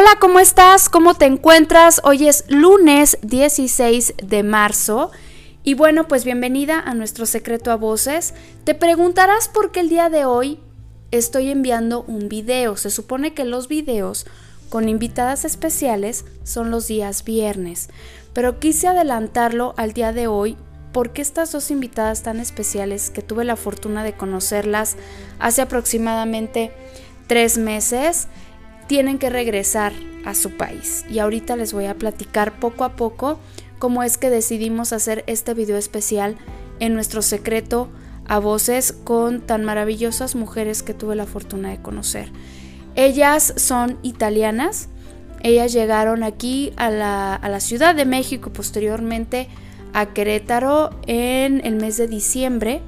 Hola, ¿cómo estás? ¿Cómo te encuentras? Hoy es lunes 16 de marzo. Y bueno, pues bienvenida a nuestro secreto a voces. Te preguntarás por qué el día de hoy estoy enviando un video. Se supone que los videos con invitadas especiales son los días viernes, pero quise adelantarlo al día de hoy porque estas dos invitadas tan especiales que tuve la fortuna de conocerlas hace aproximadamente tres meses, tienen que regresar a su país. Y ahorita les voy a platicar poco a poco cómo es que decidimos hacer este video especial en nuestro secreto a voces con tan maravillosas mujeres que tuve la fortuna de conocer. Ellas son italianas, ellas llegaron aquí a la, a la Ciudad de México posteriormente a Querétaro en el mes de diciembre.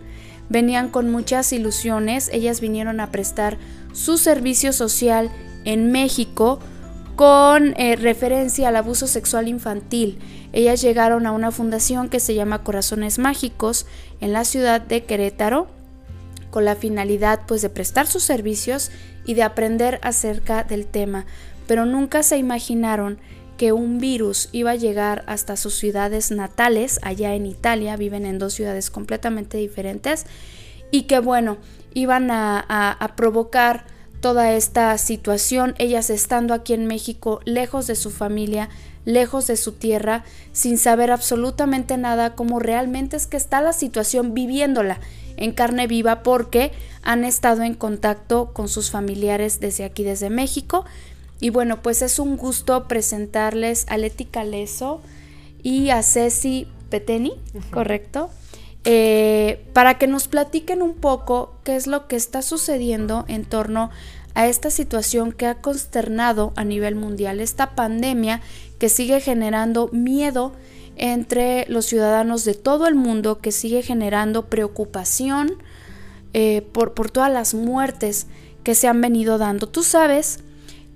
Venían con muchas ilusiones, ellas vinieron a prestar su servicio social en México con eh, referencia al abuso sexual infantil. Ellas llegaron a una fundación que se llama Corazones Mágicos en la ciudad de Querétaro con la finalidad pues de prestar sus servicios y de aprender acerca del tema, pero nunca se imaginaron que un virus iba a llegar hasta sus ciudades natales, allá en Italia, viven en dos ciudades completamente diferentes, y que bueno, iban a, a provocar toda esta situación, ellas estando aquí en México, lejos de su familia, lejos de su tierra, sin saber absolutamente nada cómo realmente es que está la situación viviéndola en carne viva porque han estado en contacto con sus familiares desde aquí, desde México. Y bueno, pues es un gusto presentarles a Leti Caleso y a Ceci Peteni, ¿correcto? Eh, para que nos platiquen un poco qué es lo que está sucediendo en torno a esta situación que ha consternado a nivel mundial, esta pandemia que sigue generando miedo entre los ciudadanos de todo el mundo, que sigue generando preocupación eh, por, por todas las muertes que se han venido dando. Tú sabes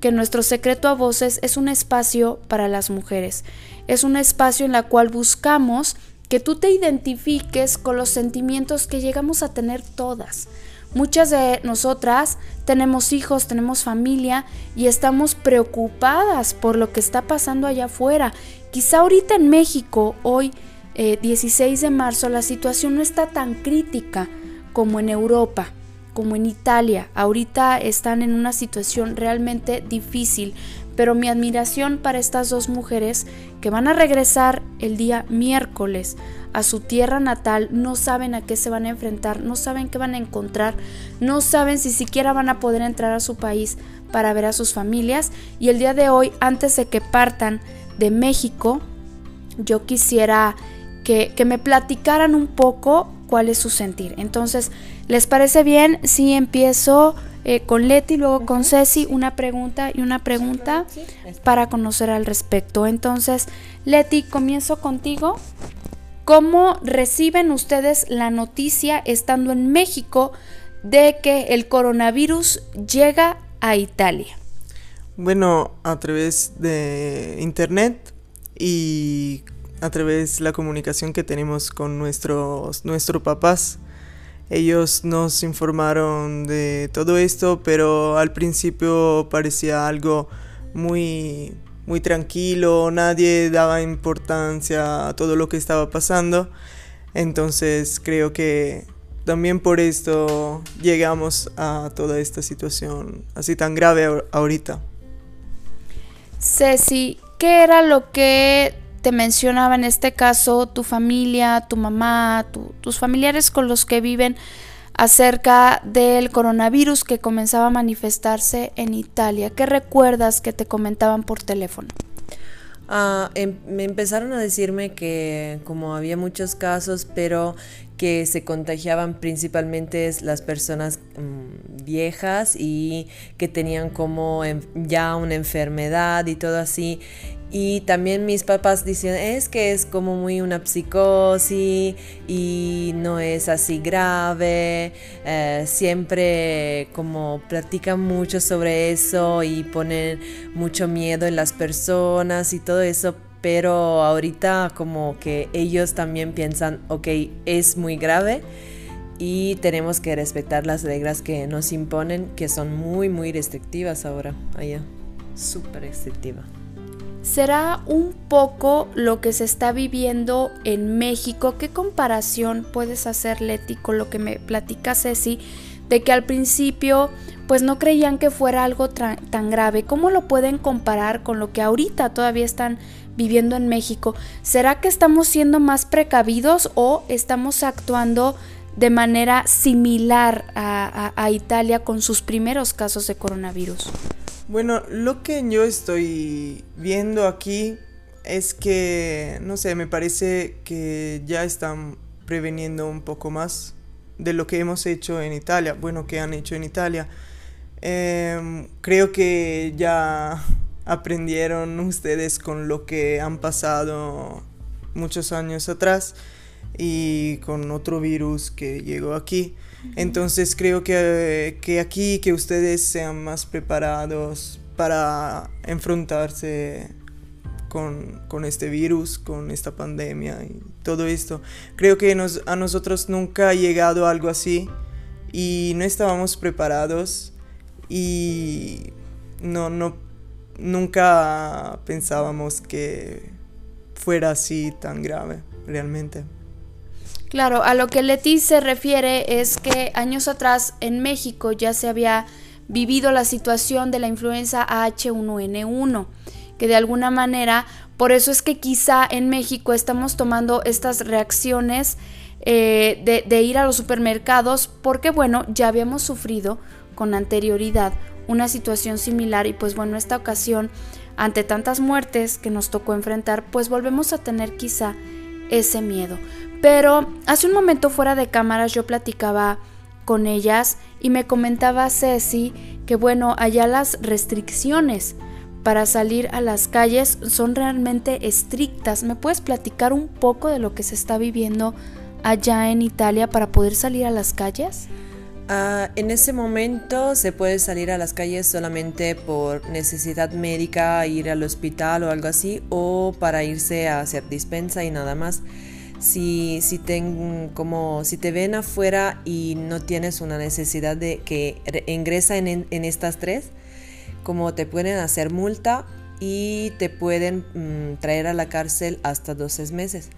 que nuestro secreto a voces es un espacio para las mujeres, es un espacio en el cual buscamos que tú te identifiques con los sentimientos que llegamos a tener todas. Muchas de nosotras tenemos hijos, tenemos familia y estamos preocupadas por lo que está pasando allá afuera. Quizá ahorita en México, hoy 16 eh, de marzo, la situación no está tan crítica como en Europa, como en Italia. Ahorita están en una situación realmente difícil, pero mi admiración para estas dos mujeres que van a regresar el día miércoles a su tierra natal, no saben a qué se van a enfrentar, no saben qué van a encontrar, no saben si siquiera van a poder entrar a su país para ver a sus familias. Y el día de hoy, antes de que partan de México, yo quisiera que, que me platicaran un poco cuál es su sentir. Entonces, ¿les parece bien si empiezo eh, con Leti, luego con Ceci, una pregunta y una pregunta para conocer al respecto. Entonces, Leti, comienzo contigo. ¿Cómo reciben ustedes la noticia estando en México de que el coronavirus llega a Italia? Bueno, a través de internet y a través de la comunicación que tenemos con nuestros, nuestros papás. Ellos nos informaron de todo esto, pero al principio parecía algo muy, muy tranquilo, nadie daba importancia a todo lo que estaba pasando. Entonces creo que también por esto llegamos a toda esta situación así tan grave ahorita. Ceci, ¿qué era lo que te mencionaba en este caso tu familia, tu mamá, tus familiares con los que viven acerca del coronavirus que comenzaba a manifestarse en Italia. ¿Qué recuerdas que te comentaban por teléfono? Em, me empezaron a decirme que como había muchos casos, pero que se contagiaban principalmente las personas mm, viejas y que tenían como ya una enfermedad y todo así y también mis papás dicen, es que es como muy una psicosis y no es así grave. Eh, siempre como platican mucho sobre eso y ponen mucho miedo en las personas y todo eso. Pero ahorita como que ellos también piensan, ok, es muy grave y tenemos que respetar las reglas que nos imponen, que son muy, muy restrictivas ahora allá. súper restrictiva. ¿Será un poco lo que se está viviendo en México? ¿Qué comparación puedes hacer, Leti, con lo que me platica Ceci? De que al principio pues no creían que fuera algo tan grave. ¿Cómo lo pueden comparar con lo que ahorita todavía están viviendo en México? ¿Será que estamos siendo más precavidos o estamos actuando de manera similar a Italia con sus primeros casos de coronavirus? Bueno, lo que yo estoy viendo aquí es que, no sé, me parece que ya están preveniendo un poco más de lo que hemos hecho en Italia, bueno, que han hecho en Italia. Em, creo que ya aprendieron ustedes con lo que han pasado muchos años atrás y con otro virus que llegó aquí. Entonces creo que, que, aquí que ustedes sean más preparados para enfrentarse con, con, este virus, con esta pandemia y todo esto. Creo que nos, a nosotros nunca ha llegado algo así y no estábamos preparados y no, no, nunca pensábamos que fuera así tan grave realmente. Claro, a lo que Leti se refiere es que años atrás en México ya se había vivido la situación de la influenza H1N1, que de alguna manera, por eso es que quizá en México estamos tomando estas reacciones eh, de, de ir a los supermercados, porque bueno, ya habíamos sufrido con anterioridad una situación similar y pues bueno, esta ocasión, ante tantas muertes que nos tocó enfrentar, pues volvemos a tener quizá ese miedo. Pero hace un momento fuera de cámaras yo platicaba con ellas y me comentaba Ceci que bueno, allá las restricciones para salir a las calles son realmente estrictas. ¿Me puedes platicar un poco de lo que se está viviendo allá en Italia para poder salir a las calles? Ah, en ese momento se puede salir a las calles solamente por necesidad médica, ir al hospital o algo así, o para irse a hacer dispensa y nada más si, si, como, si te ven afuera y no tienes una necesidad de que ingresa en, estas tres, como te pueden hacer multa y te pueden mm, traer a la cárcel hasta 12 meses.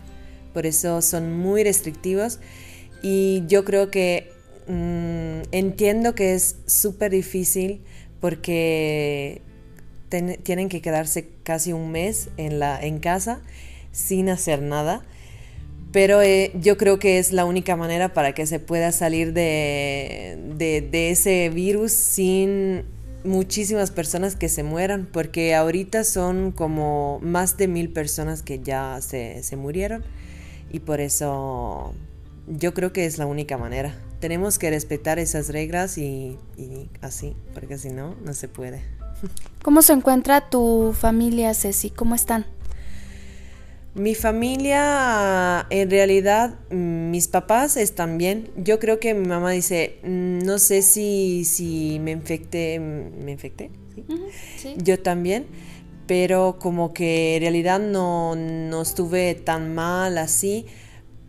Por eso son muy restrictivos y yo creo que mm, entiendo que es súper difícil porque tienen que quedarse casi un mes en, la, en casa sin hacer nada pero eh, yo creo que es la única manera para que se pueda salir de, ese virus sin muchísimas personas que se mueran, porque ahorita son como más de mil personas que ya se, se murieron y por eso yo creo que es la única manera. Tenemos que respetar esas reglas y, y así, porque si no, no se puede. ¿Cómo se encuentra tu familia, Ceci? ¿Cómo están? Mi familia, en realidad, mis papás están bien. Yo creo que mi mamá dice, mm, no sé si, si me infecté, ¿me infecté? ¿Sí? Yo también, pero como que en realidad no, no estuve tan mal así,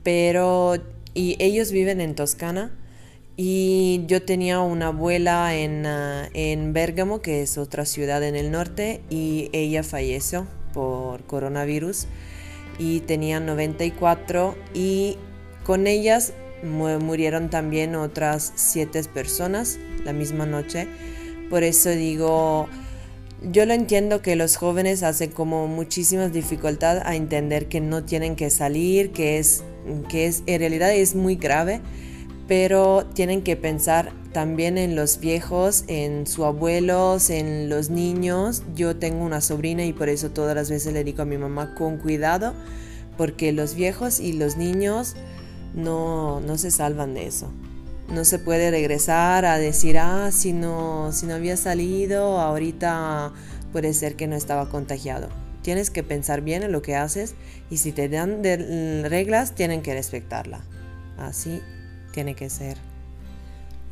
pero y ellos viven en Toscana y yo tenía una abuela en, uh, en Bérgamo, que es otra ciudad en el norte, y ella falleció por coronavirus y tenían 94 y con ellas murieron también otras siete personas la misma noche. Por eso digo, yo lo entiendo que los jóvenes hacen como muchísimas dificultades a entender que no tienen que salir, que es que es en realidad es muy grave, pero tienen que pensar también en los viejos, en sus abuelos, en los niños. Yo tengo una sobrina y por eso todas las veces le digo a mi mamá con cuidado, porque los viejos y los niños no, no se salvan de eso. No se puede regresar a decir, ah, si no, si no había salido, ahorita puede ser que no estaba contagiado. Tienes que pensar bien en lo que haces y si te dan reglas, tienen que respetarla. Así tiene que ser.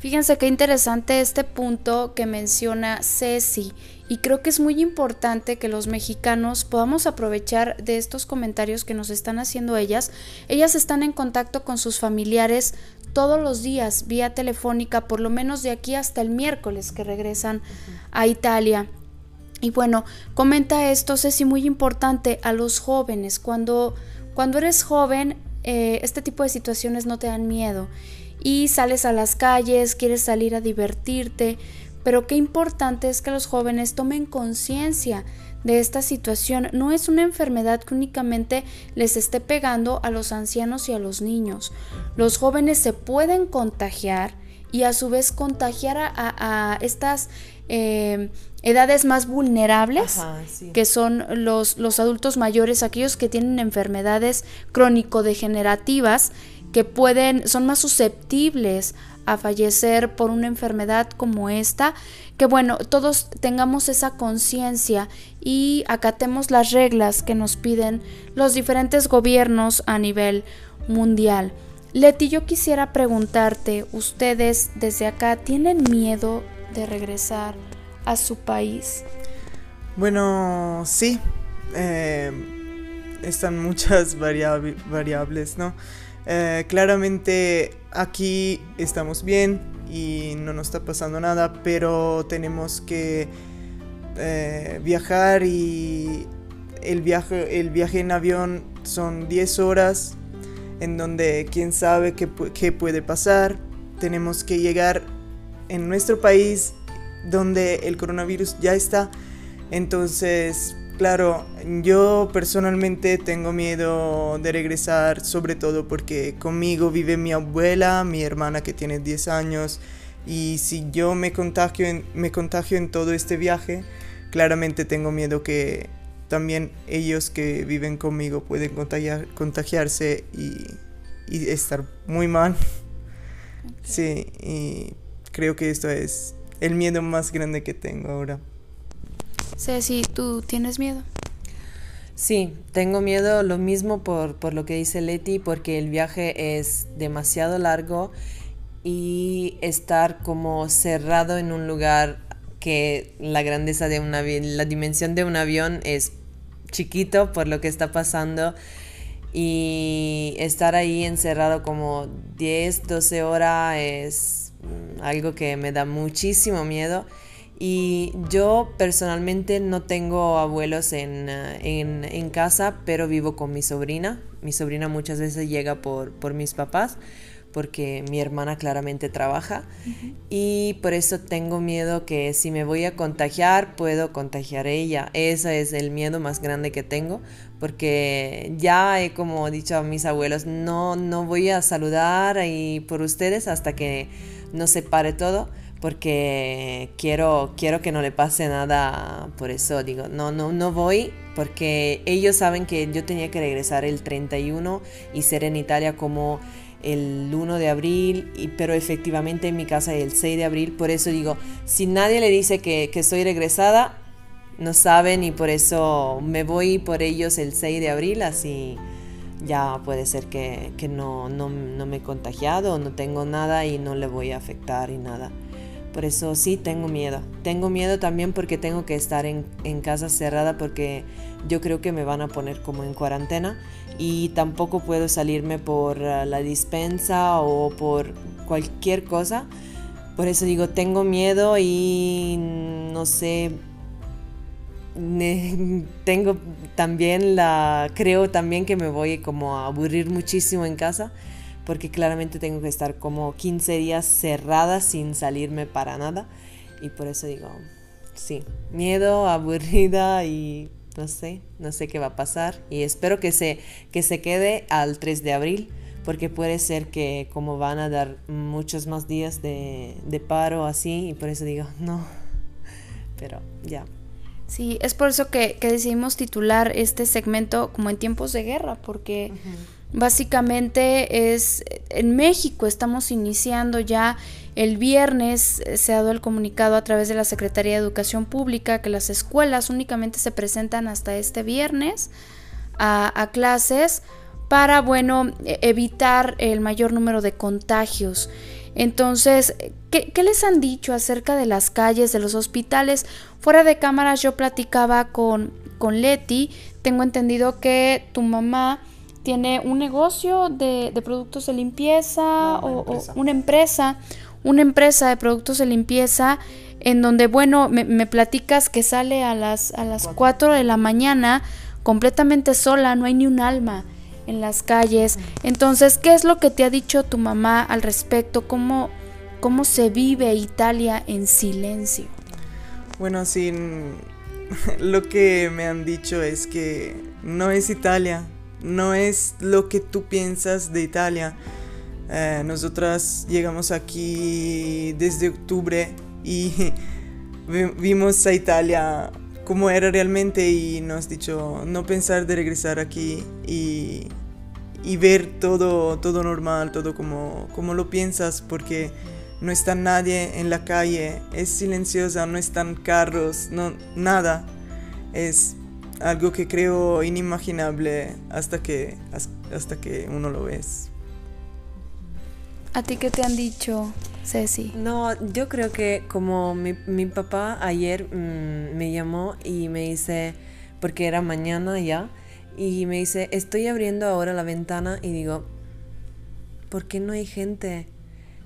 Fíjense qué interesante este punto que menciona Ceci y creo que es muy importante que los mexicanos podamos aprovechar de estos comentarios que nos están haciendo ellas. Ellas están en contacto con sus familiares todos los días vía telefónica, por lo menos de aquí hasta el miércoles que regresan a Italia. Y bueno, comenta esto, Ceci, muy importante a los jóvenes. Cuando, cuando eres joven, eh, este tipo de situaciones no te dan miedo. Y sales a las calles, quieres salir a divertirte, pero qué importante es que los jóvenes tomen conciencia de esta situación. No es una enfermedad que únicamente les esté pegando a los ancianos y a los niños. Los jóvenes se pueden contagiar y a su vez contagiar a, estas eh, edades más vulnerables, que son los, los adultos mayores, aquellos que tienen enfermedades crónico-degenerativas, que pueden, son más susceptibles a fallecer por una enfermedad como esta, que bueno, todos tengamos esa conciencia y acatemos las reglas que nos piden los diferentes gobiernos a nivel mundial. Leti, yo quisiera preguntarte, ¿ustedes desde acá tienen miedo de regresar a su país? Bueno, sí. Eh, están muchas variables, ¿no? Eh, claramente aquí estamos bien y no nos está pasando nada, pero tenemos que eh, viajar y el viaje, el viaje en avión son 10 horas en donde quién sabe qué, qué puede pasar. Tenemos que llegar en nuestro país donde el coronavirus ya está. Entonces, claro, yo personalmente tengo miedo de regresar, sobre todo porque conmigo vive mi abuela, mi hermana que tiene 10 años, y si yo me contagio en, me contagio en todo este viaje, claramente tengo miedo que también ellos que viven conmigo pueden contagiar, contagiarse y, estar muy mal. Sí, y creo que esto es el miedo más grande que tengo ahora. Ceci, ¿tú tienes miedo? Sí, tengo miedo lo mismo por, por, lo que dice Leti, porque el viaje es demasiado largo y estar como cerrado en un lugar que la grandeza de un avión, la dimensión de un avión es chiquito por lo que está pasando y estar ahí encerrado como 10, 12 horas es algo que me da muchísimo miedo. Y yo personalmente no tengo abuelos en, en, en, casa, pero vivo con mi sobrina. Mi sobrina muchas veces llega por, por mis papás porque mi hermana claramente trabaja y por eso tengo miedo que si me voy a contagiar puedo contagiar a ella. Ese es el miedo más grande que tengo porque ya he como dicho a mis abuelos, no, no voy a saludar ahí por ustedes hasta que no se pare todo porque quiero, quiero que no le pase nada, por eso digo, no, no, no voy, porque ellos saben que yo tenía que regresar el 31 y ser en Italia como el 1 de abril, y, pero efectivamente en mi casa el 6 de abril. Por eso digo, si nadie le dice que, que estoy regresada, no saben y por eso me voy por ellos el 6 de abril, así ya puede ser que, que no, no, no, me he contagiado, no tengo nada y no le voy a afectar y nada. Por eso sí tengo miedo. Tengo miedo también porque tengo que estar en, en casa cerrada porque yo creo que me van a poner como en cuarentena y tampoco puedo salirme por eh, la dispensa o por cualquier cosa. Por eso digo, tengo miedo y no sé, tengo también la, creo también que me voy como a aburrir muchísimo en casa porque claramente tengo que estar como 15 días cerrada sin salirme para nada. Y por eso digo, sí, miedo, aburrida y no sé, no sé qué va a pasar. Y espero que se, que se quede al 3 de abril porque puede ser que como van a dar muchos más días de, paro así y por eso digo, no, pero ya. Sí, es por eso que, decidimos titular este segmento como en tiempos de guerra, porque básicamente es en México estamos iniciando ya el viernes eh, se ha dado el comunicado a través de la Secretaría de Educación Pública que las escuelas únicamente se presentan hasta este viernes a, clases para, bueno, e, evitar el mayor número de contagios. Entonces, ¿qué, les han dicho acerca de las calles, de los hospitales? Fuera de cámaras yo platicaba con, con Leti, tengo entendido que tu mamá tiene un negocio de, productos de limpieza o una empresa una empresa de productos de limpieza en donde, bueno, me, platicas que sale a las, a las 4 de la mañana completamente sola, no hay ni un alma en las calles. Entonces, ¿qué es lo que te ha dicho tu mamá al respecto? ¿Cómo, cómo se vive Italia en silencio? Bueno, sin lo que me han dicho es que no es Italia, no es lo que tú piensas de Italia. Eh, nosotras llegamos aquí desde octubre y vimos a Italia como era realmente y nos dicho no pensar de regresar aquí y, ver todo, todo normal, todo como, como lo piensas porque no está nadie en la calle, es silenciosa, no están carros, no, nada. Es algo que creo inimaginable hasta que, hasta que uno lo ves. ¿A ti qué te han dicho, Ceci? No, yo creo que como mi, mi papá ayer mm, me llamó y me dice, porque era mañana ya, y me dice, estoy abriendo ahora la ventana y digo, ¿por qué no hay gente?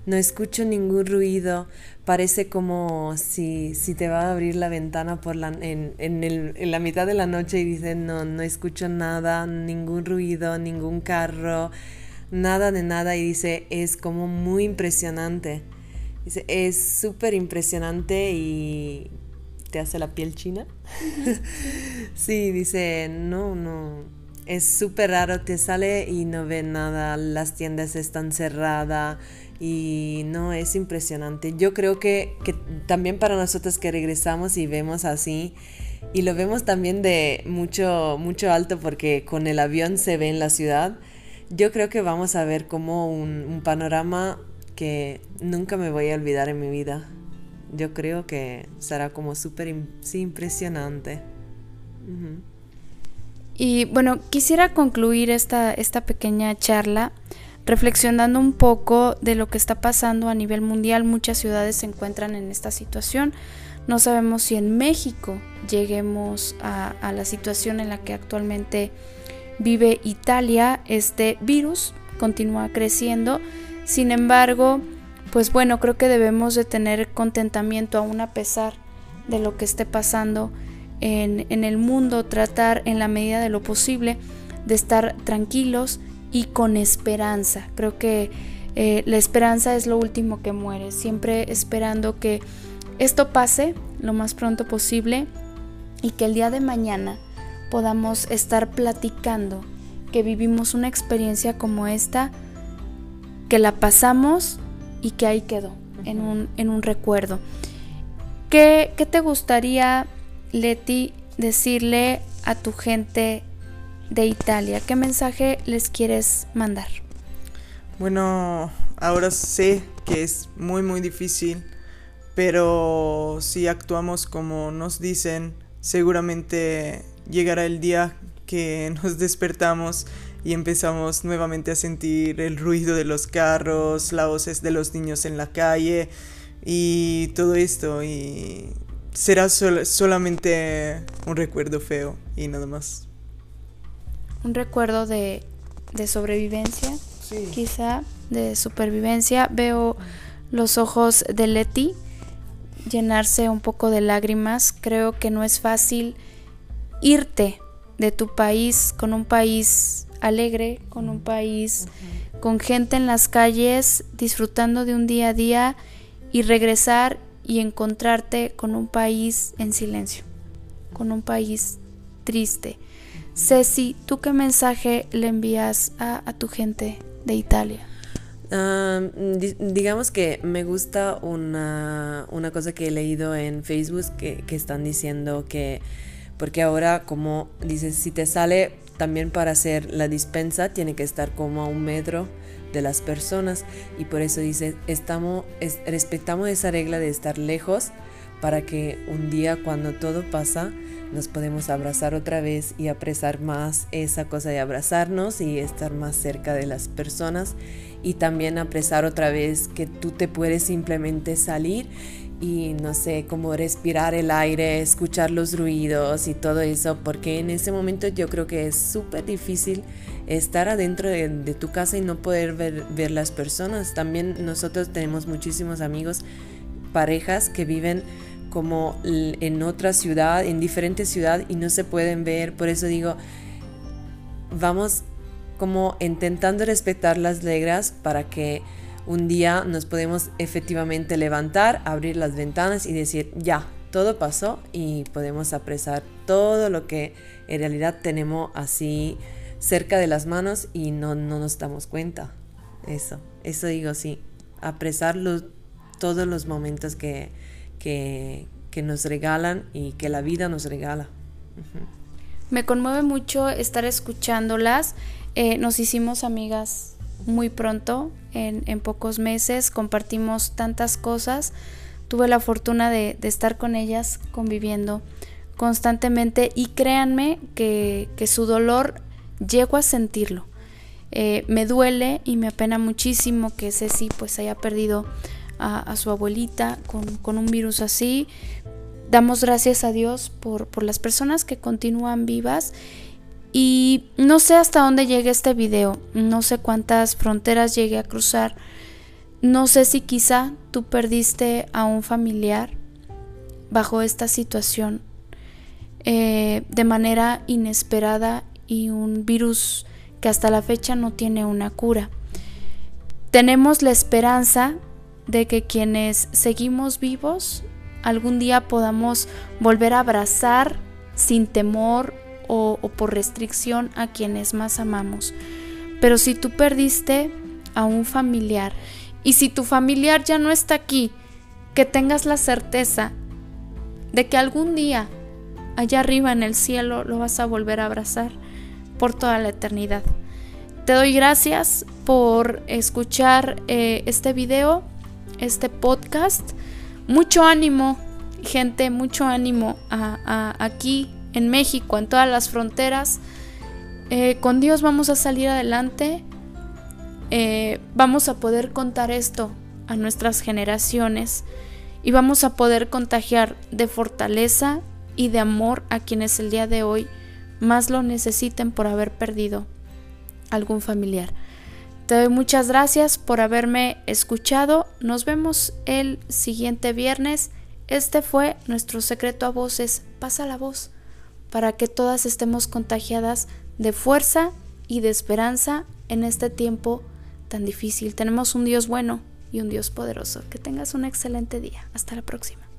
no escucho ningún ruido, parece como si, si te va a abrir la ventana por la, en, en, el, en, la mitad de la noche y dices, no, no escucho nada, ningún ruido, ningún carro, nada de nada y dice, es como muy impresionante. Dice, es súper impresionante y te hace la piel china. sí, dice, no, no, es súper raro, te sale y no ve nada, las tiendas están cerradas y no, es impresionante. Yo creo que, también para nosotros que regresamos y vemos así, y lo vemos también de mucho, mucho alto porque con el avión se ve en la ciudad, yo creo que vamos a ver como un, panorama que nunca me voy a olvidar en mi vida. Yo creo que será como súper impresionante. Y bueno, quisiera concluir esta, esta pequeña charla reflexionando un poco de lo que está pasando a nivel mundial. Muchas ciudades se encuentran en esta situación. No sabemos si en México lleguemos a, la situación en la que actualmente vive Italia. Este virus continúa creciendo. Sin embargo, pues bueno, creo que debemos de tener contentamiento aún a pesar de lo que esté pasando en, en el mundo, tratar en la medida de lo posible de estar tranquilos, y con esperanza. Creo que eh, la esperanza es lo último que muere, siempre esperando que esto pase lo más pronto posible y que el día de mañana podamos estar platicando que vivimos una experiencia como esta, que la pasamos y que ahí quedó, en un, en un recuerdo. ¿Qué, ¿Qué te gustaría, Leti, decirle a tu gente de Italia. ¿Qué mensaje les quieres mandar? Bueno, ahora sé que es muy muy difícil, pero si actuamos como nos dicen, seguramente llegará el día que nos despertamos y empezamos nuevamente a sentir el ruido de los carros, las voces de los niños en la calle y todo esto y será solamente un recuerdo feo y nada más un recuerdo de, de sobrevivencia, quizá, de supervivencia. Veo los ojos de Leti llenarse un poco de lágrimas. Creo que no es fácil irte de tu país con un país alegre, con un país con gente en las calles, disfrutando de un día a día y regresar y encontrarte con un país en silencio, con un país triste. Ceci, ¿tú qué mensaje le envías a, tu gente de Italia? digamos que me gusta una, cosa que he leído en Facebook que, están diciendo que, porque ahora como dices, si te sale también para hacer la dispensa, tiene que estar como a un metro de las personas. Y por eso dice, estamos, respetamos esa regla de estar lejos para que un día cuando todo pasa, nos podemos abrazar otra vez y apresar más esa cosa de abrazarnos y estar más cerca de las personas. Y también apresar otra vez que tú te puedes simplemente salir y no sé, como respirar el aire, escuchar los ruidos y todo eso, porque en ese momento yo creo que es súper difícil estar adentro de, tu casa y no poder ver, ver las personas. También nosotros tenemos muchísimos amigos, parejas que viven como en otra ciudad, en diferente ciudad y no se pueden ver. Por eso digo, vamos como intentando respetar las reglas para que un día nos podemos efectivamente levantar, abrir las ventanas y decir, ya, todo pasó y podemos apresar todo lo que en realidad tenemos así cerca de las manos y no, nos damos cuenta. Eso, eso digo, sí, apresar todos los momentos que, que, nos regalan y que la vida nos regala. Me conmueve mucho estar escuchándolas. Eh, nos hicimos amigas muy pronto, en, pocos meses, compartimos tantas cosas. Tuve la fortuna de, estar con ellas conviviendo constantemente y créanme que, su dolor llego a sentirlo. Eh, me duele y me apena muchísimo que Ceci pues haya perdido a, su abuelita con, un virus así. Damos gracias a Dios por, por las personas que continúan vivas y no sé hasta dónde llegue este video, no sé cuántas fronteras llegue a cruzar, no sé si quizá tú perdiste a un familiar bajo esta situación eh, de manera inesperada y un virus que hasta la fecha no tiene una cura. Tenemos la esperanza de que quienes seguimos vivos algún día podamos volver a abrazar sin temor o, por restricción a quienes más amamos. Pero si tú perdiste a un familiar y si tu familiar ya no está aquí, que tengas la certeza de que algún día allá arriba en el cielo lo vas a volver a abrazar por toda la eternidad. Te doy gracias por escuchar eh, este video, este podcast. Mucho ánimo, gente, mucho ánimo aquí en México, en todas las fronteras. Eh, con Dios vamos a salir adelante. Eh, vamos a poder contar esto a nuestras generaciones y vamos a poder contagiar de fortaleza y de amor a quienes el día de hoy más lo necesiten por haber perdido algún familiar. Te doy muchas gracias por haberme escuchado. Nos vemos el siguiente viernes. Este fue nuestro secreto a voces. Pasa la voz para que todas estemos contagiadas de fuerza y de esperanza en este tiempo tan difícil. Tenemos un Dios bueno y un Dios poderoso. Que tengas un excelente día. Hasta la próxima.